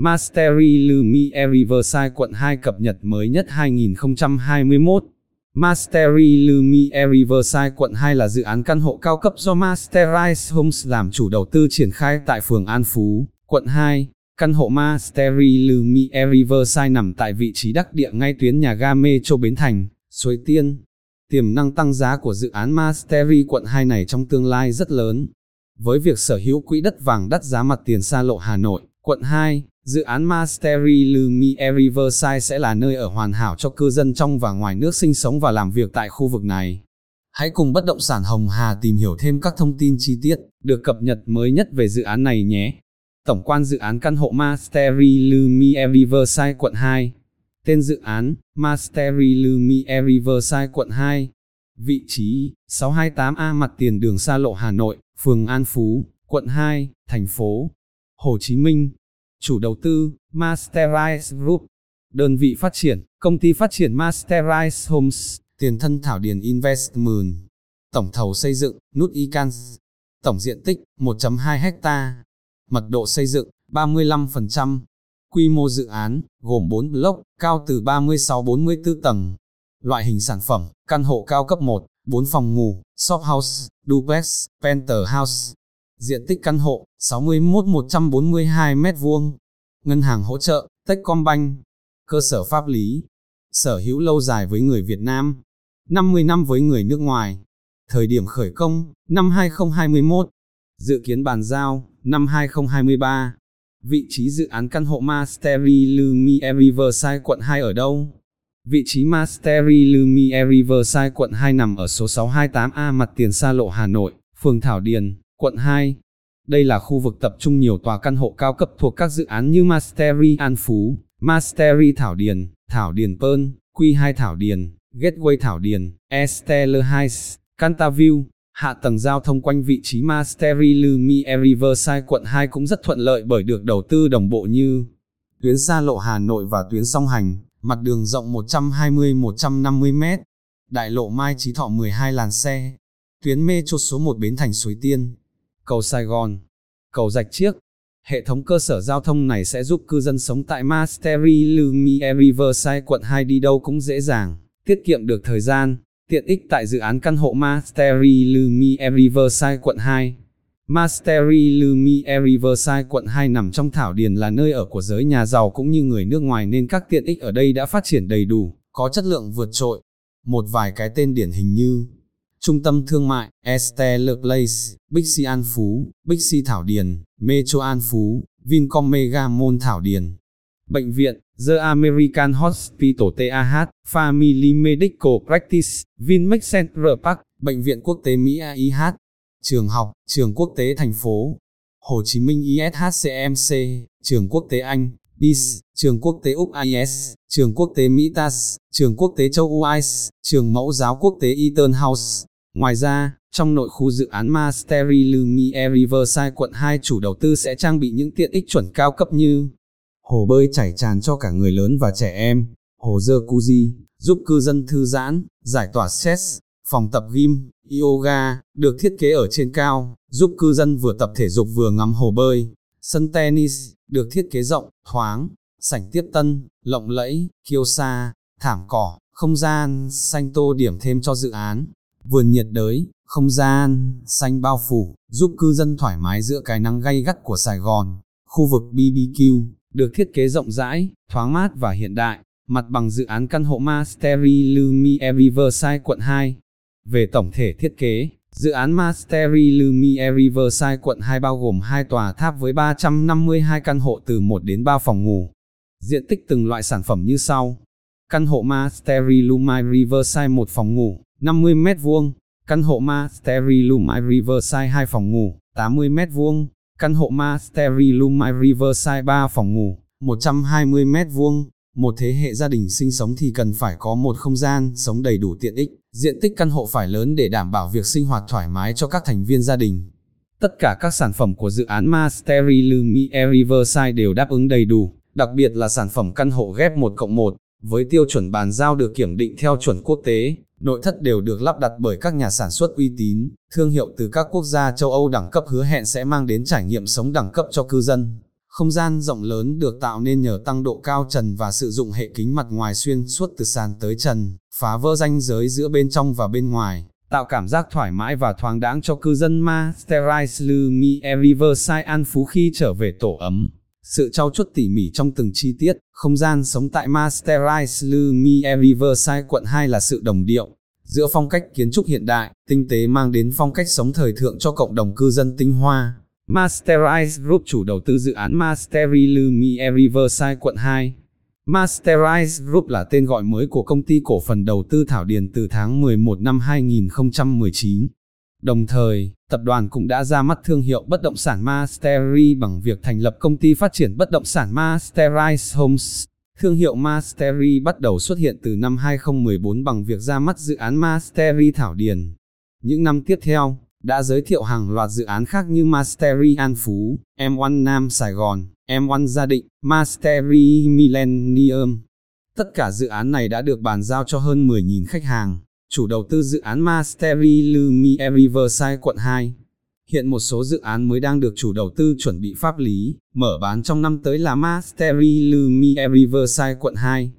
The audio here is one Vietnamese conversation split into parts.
Mastery Lumiere Riverside quận 2 cập nhật mới nhất 2021. Mastery Lumiere Riverside quận 2 là dự án căn hộ cao cấp do Masterize Homes làm chủ đầu tư triển khai tại phường An Phú, quận 2. Căn hộ Mastery Lumiere Riverside nằm tại vị trí đắc địa ngay tuyến nhà ga Metro Bến Thành, Suối Tiên. Tiềm năng tăng giá của dự án Mastery quận 2 này trong tương lai rất lớn. Với việc sở hữu quỹ đất vàng đắt giá mặt tiền xa lộ Hà Nội, quận 2, dự án Mastery Lumiere Riverside sẽ là nơi ở hoàn hảo cho cư dân trong và ngoài nước sinh sống và làm việc tại khu vực này. Hãy cùng bất động sản Hồng Hà tìm hiểu thêm các thông tin chi tiết, được cập nhật mới nhất về dự án này nhé. Tổng quan dự án căn hộ Mastery Lumiere Riverside quận 2 Tên dự án, Mastery Lumiere Riverside quận 2 Vị trí, 628A mặt tiền đường xa lộ Hà Nội, phường An Phú, quận 2, thành phố Hồ Chí Minh Chủ đầu tư, Masterize Group Đơn vị phát triển, công ty phát triển Masterize Homes, tiền thân Thảo Điền Investment Tổng thầu xây dựng, nút Icans Tổng diện tích, 1.2 hecta Mật độ xây dựng, 35%. Quy mô dự án, gồm 4 block, cao từ 36-44 tầng. Loại hình sản phẩm, căn hộ cao cấp 1, 4 phòng ngủ, shop house, duplex, penthouse. Diện tích căn hộ, 61-142 m2. Ngân hàng hỗ trợ, Techcombank. Cơ sở pháp lý, sở hữu lâu dài với người Việt Nam, 50 năm với người nước ngoài. Thời điểm khởi công, năm 2021. Dự kiến bàn giao, năm 2023. Vị trí dự án căn hộ Mastery Lumiere Riverside quận 2 ở đâu? Vị trí Mastery Lumiere Riverside quận 2 nằm ở số 628A mặt tiền xa lộ Hà Nội, phường Thảo Điền, quận 2. Đây là khu vực tập trung nhiều tòa căn hộ cao cấp thuộc các dự án như Mastery An Phú, Mastery Thảo Điền, Thảo Điền Pơn, Q2 Thảo Điền, Gateway Thảo Điền, Estelle Heights, Cantaview, Hạ tầng giao thông quanh vị trí Mastery Lumiere Riverside quận 2 cũng rất thuận lợi bởi được đầu tư đồng bộ như tuyến xa lộ Hà Nội và tuyến song hành, mặt đường rộng 120-150 m, đại lộ Mai Chí Thọ 12 làn xe, tuyến metro số 1 Bến Thành Suối Tiên, cầu Sài Gòn, cầu Rạch Chiếc. Hệ thống cơ sở giao thông này sẽ giúp cư dân sống tại Mastery Lumiere Riverside quận 2 đi đâu cũng dễ dàng, tiết kiệm được thời gian. Tiện ích tại dự án căn hộ Mastery Lumiere Riverside quận 2. Mastery Lumiere Riverside quận 2 nằm trong thảo điền là nơi ở của giới nhà giàu cũng như người nước ngoài nên các tiện ích ở đây đã phát triển đầy đủ, có chất lượng vượt trội. Một vài cái tên điển hình như Trung tâm Thương mại, Estelle Place, Bixi An Phú, Bixi Thảo Điền, Metro An Phú, Vincom Mega Môn Thảo Điền. Bệnh viện, The American Hospital TAH, Family Medical Practice, Vinmec Central Park, Bệnh viện Quốc tế Mỹ AIH, Trường học, Trường Quốc tế thành phố, Hồ Chí Minh ISHCMC, Trường Quốc tế Anh, BIS, Trường Quốc tế Úc IS, Trường Quốc tế Mỹ TAS, Trường Quốc tế châu UIS, Trường Mẫu giáo Quốc tế Eton House. Ngoài ra, trong nội khu dự án Mastery Lumiere Riverside quận 2 chủ đầu tư sẽ trang bị những tiện ích chuẩn cao cấp như hồ bơi chảy tràn cho cả người lớn và trẻ em, hồ jacuzzi, giúp cư dân thư giãn, giải tỏa stress, phòng tập gym, yoga, được thiết kế ở trên cao, giúp cư dân vừa tập thể dục vừa ngắm hồ bơi, sân tennis, được thiết kế rộng, thoáng, sảnh tiếp tân, lộng lẫy, kiêu xa, thảm cỏ, không gian, xanh tô điểm thêm cho dự án, vườn nhiệt đới, không gian, xanh bao phủ, giúp cư dân thoải mái giữa cái nắng gay gắt của Sài Gòn, khu vực BBQ, được thiết kế rộng rãi, thoáng mát và hiện đại, mặt bằng dự án căn hộ Mastery Lumiere Riverside quận 2. Về tổng thể thiết kế, dự án Mastery Lumiere Riverside quận 2 bao gồm hai tòa tháp với 352 căn hộ từ 1 đến 3 phòng ngủ. Diện tích từng loại sản phẩm như sau. Căn hộ Mastery Lumiere Riverside 1 phòng ngủ, 50 m2. Căn hộ Mastery Lumiere Riverside 2 phòng ngủ, 80 m2. Căn hộ Mastery Lumiere Riverside 3 phòng ngủ, 120 m2, một thế hệ gia đình sinh sống thì cần phải có một không gian sống đầy đủ tiện ích, diện tích căn hộ phải lớn để đảm bảo việc sinh hoạt thoải mái cho các thành viên gia đình. Tất cả các sản phẩm của dự án Mastery Lumiere Riverside đều đáp ứng đầy đủ, đặc biệt là sản phẩm căn hộ ghép 1 cộng 1, với tiêu chuẩn bàn giao được kiểm định theo chuẩn quốc tế, Nội thất đều được lắp đặt bởi các nhà sản xuất uy tín, thương hiệu từ các quốc gia châu Âu đẳng cấp hứa hẹn sẽ mang đến trải nghiệm sống đẳng cấp cho cư dân. Không gian rộng lớn được tạo nên nhờ tăng độ cao trần và sử dụng hệ kính mặt ngoài xuyên suốt từ sàn tới trần, phá vỡ ranh giới giữa bên trong và bên ngoài, tạo cảm giác thoải mái và thoáng đãng cho cư dân Masterise Lumie Riverside An Phú khi trở về tổ ấm. Sự trau chuốt tỉ mỉ trong từng chi tiết, không gian sống tại Masterise Lumie Riverside quận 2 là sự đồng điệu, giữa phong cách kiến trúc hiện đại, tinh tế mang đến phong cách sống thời thượng cho cộng đồng cư dân tinh hoa. Masterize Group chủ đầu tư dự án Masteri Lumie Riverside quận 2. Masterize Group là tên gọi mới của công ty cổ phần đầu tư Thảo Điền từ tháng 11 năm 2019. Đồng thời, tập đoàn cũng đã ra mắt thương hiệu bất động sản Masteri bằng việc thành lập công ty phát triển bất động sản Masterize Homes. Thương hiệu Masteri bắt đầu xuất hiện từ năm 2014 bằng việc ra mắt dự án Masteri Thảo Điền. Những năm tiếp theo, đã giới thiệu hàng loạt dự án khác như Masteri An Phú, M1 Nam Sài Gòn, M1 Gia Định, Masteri Millennium. Tất cả dự án này đã được bàn giao cho hơn 10.000 khách hàng. Chủ đầu tư dự án Masteri Lumiere Riverside quận 2. Hiện một số dự án mới đang được chủ đầu tư chuẩn bị pháp lý, mở bán trong năm tới là Masteri Lumiere Riverside quận 2.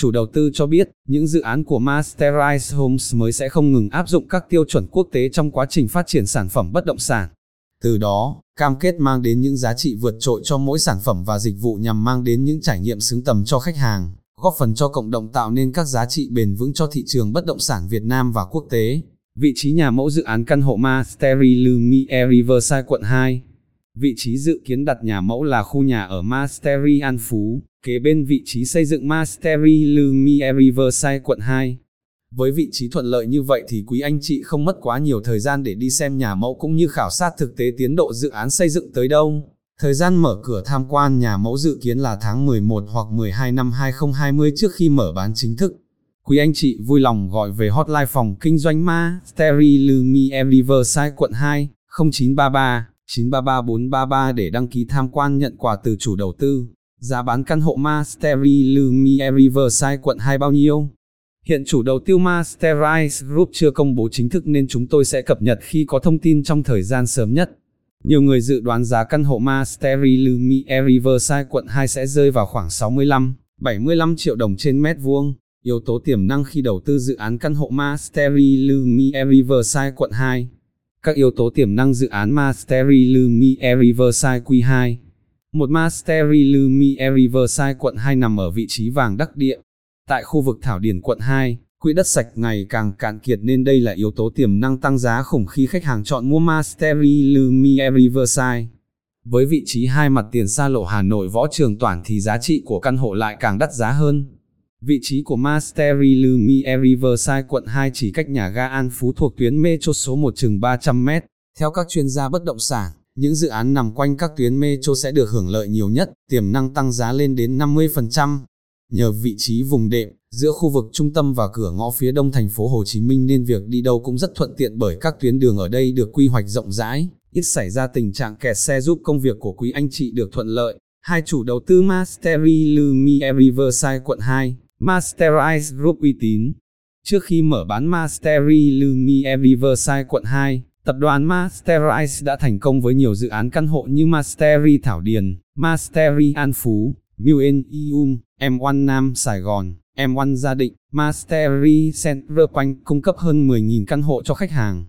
Chủ đầu tư cho biết, những dự án của Masterize Homes mới sẽ không ngừng áp dụng các tiêu chuẩn quốc tế trong quá trình phát triển sản phẩm bất động sản. Từ đó, cam kết mang đến những giá trị vượt trội cho mỗi sản phẩm và dịch vụ nhằm mang đến những trải nghiệm xứng tầm cho khách hàng, góp phần cho cộng đồng tạo nên các giá trị bền vững cho thị trường bất động sản Việt Nam và quốc tế. Vị trí nhà mẫu dự án căn hộ Masteri Lumiere Riverside quận 2 Vị trí dự kiến đặt nhà mẫu là khu nhà ở Masteri An Phú, kế bên vị trí xây dựng Masteri Lumiere Riverside quận 2. Với vị trí thuận lợi như vậy thì quý anh chị không mất quá nhiều thời gian để đi xem nhà mẫu cũng như khảo sát thực tế tiến độ dự án xây dựng tới đâu. Thời gian mở cửa tham quan nhà mẫu dự kiến là tháng 11 hoặc 12 năm 2020 trước khi mở bán chính thức. Quý anh chị vui lòng gọi về hotline phòng kinh doanh Masteri Lumiere Riverside quận 2 0933 933433 để đăng ký tham quan nhận quà từ chủ đầu tư. Giá bán căn hộ Masteri Lumiere Riverside quận 2 bao nhiêu? Hiện chủ đầu tư Masterize Group chưa công bố chính thức nên chúng tôi sẽ cập nhật khi có thông tin trong thời gian sớm nhất. Nhiều người dự đoán giá căn hộ Masteri Lumiere Riverside quận 2 sẽ rơi vào khoảng 65, 75 triệu đồng trên mét vuông. Yếu tố tiềm năng khi đầu tư dự án căn hộ Masteri Lumiere Riverside quận 2 các yếu tố tiềm năng dự án Mastery Lumiere Riverside Q2 Một Mastery Lumiere Riverside quận 2 nằm ở vị trí vàng đắc địa. Tại khu vực Thảo Điền quận 2, quỹ đất sạch ngày càng cạn kiệt nên đây là yếu tố tiềm năng tăng giá khủng khi khách hàng chọn mua Mastery Lumiere Riverside. Với vị trí hai mặt tiền xa lộ Hà Nội Võ Trường Toản thì giá trị của căn hộ lại càng đắt giá hơn. Vị trí của Mastery Lumiere Riverside quận 2 chỉ cách nhà ga An Phú thuộc tuyến metro số 1 chừng 300 mét. Theo các chuyên gia bất động sản, những dự án nằm quanh các tuyến metro sẽ được hưởng lợi nhiều nhất, tiềm năng tăng giá lên đến 50%. Nhờ vị trí vùng đệm, giữa khu vực trung tâm và cửa ngõ phía đông thành phố Hồ Chí Minh nên việc đi đâu cũng rất thuận tiện bởi các tuyến đường ở đây được quy hoạch rộng rãi, ít xảy ra tình trạng kẹt xe giúp công việc của quý anh chị được thuận lợi. Hai chủ đầu tư Mastery Lumiere Riverside quận 2 Masterize Group uy tín. Trước khi mở bán Masteri Lumie Riverside quận 2, tập đoàn Masterize đã thành công với nhiều dự án căn hộ như Masteri Thảo Điền, Masteri An Phú, Muen Ium, M1 Nam Sài Gòn, M1 Gia Định, Masteri Center Quanh cung cấp hơn 10.000 căn hộ cho khách hàng.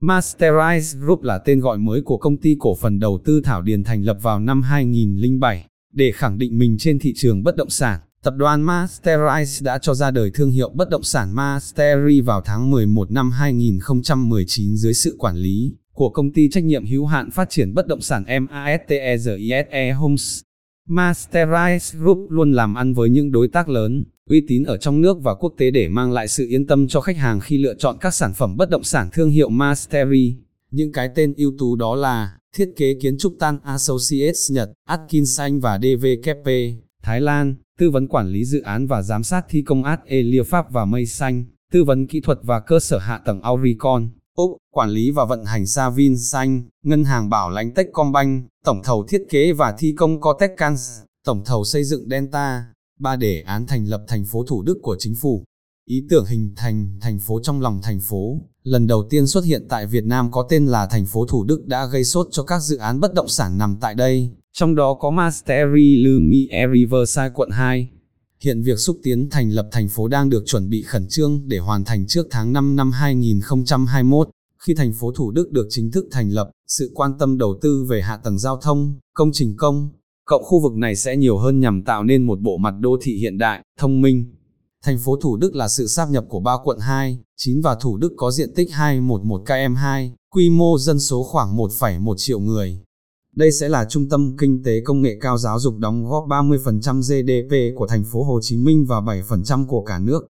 Masterize Group là tên gọi mới của công ty cổ phần đầu tư Thảo Điền thành lập vào năm 2007, để khẳng định mình trên thị trường bất động sản. Tập đoàn Masterize đã cho ra đời thương hiệu bất động sản Masteri vào tháng 11 năm 2019 dưới sự quản lý của công ty trách nhiệm hữu hạn phát triển bất động sản MASTERISE Homes. Masterize Group luôn làm ăn với những đối tác lớn, uy tín ở trong nước và quốc tế để mang lại sự yên tâm cho khách hàng khi lựa chọn các sản phẩm bất động sản thương hiệu Masteri. Những cái tên ưu tú đó là Thiết kế kiến trúc Tan Associates Nhật, Atkins Anh và DVKP, Thái Lan tư vấn quản lý dự án và giám sát thi công át Elia Pháp và Mây Xanh, tư vấn kỹ thuật và cơ sở hạ tầng Auricon, Úc, quản lý và vận hành Savin Xanh, ngân hàng bảo lãnh Techcombank, tổng thầu thiết kế và thi công Cotecans, tổng thầu xây dựng Delta, ba đề án thành lập thành phố Thủ Đức của chính phủ. Ý tưởng hình thành thành phố trong lòng thành phố, lần đầu tiên xuất hiện tại Việt Nam có tên là thành phố Thủ Đức đã gây sốt cho các dự án bất động sản nằm tại đây trong đó có Mastery Lumiere Riverside quận 2. Hiện việc xúc tiến thành lập thành phố đang được chuẩn bị khẩn trương để hoàn thành trước tháng 5 năm 2021. Khi thành phố Thủ Đức được chính thức thành lập, sự quan tâm đầu tư về hạ tầng giao thông, công trình công, cộng khu vực này sẽ nhiều hơn nhằm tạo nên một bộ mặt đô thị hiện đại, thông minh. Thành phố Thủ Đức là sự sáp nhập của ba quận 2, 9 và Thủ Đức có diện tích 211 km2, quy mô dân số khoảng 1,1 triệu người. Đây sẽ là trung tâm kinh tế công nghệ cao giáo dục đóng góp 30% GDP của thành phố Hồ Chí Minh và 7% của cả nước.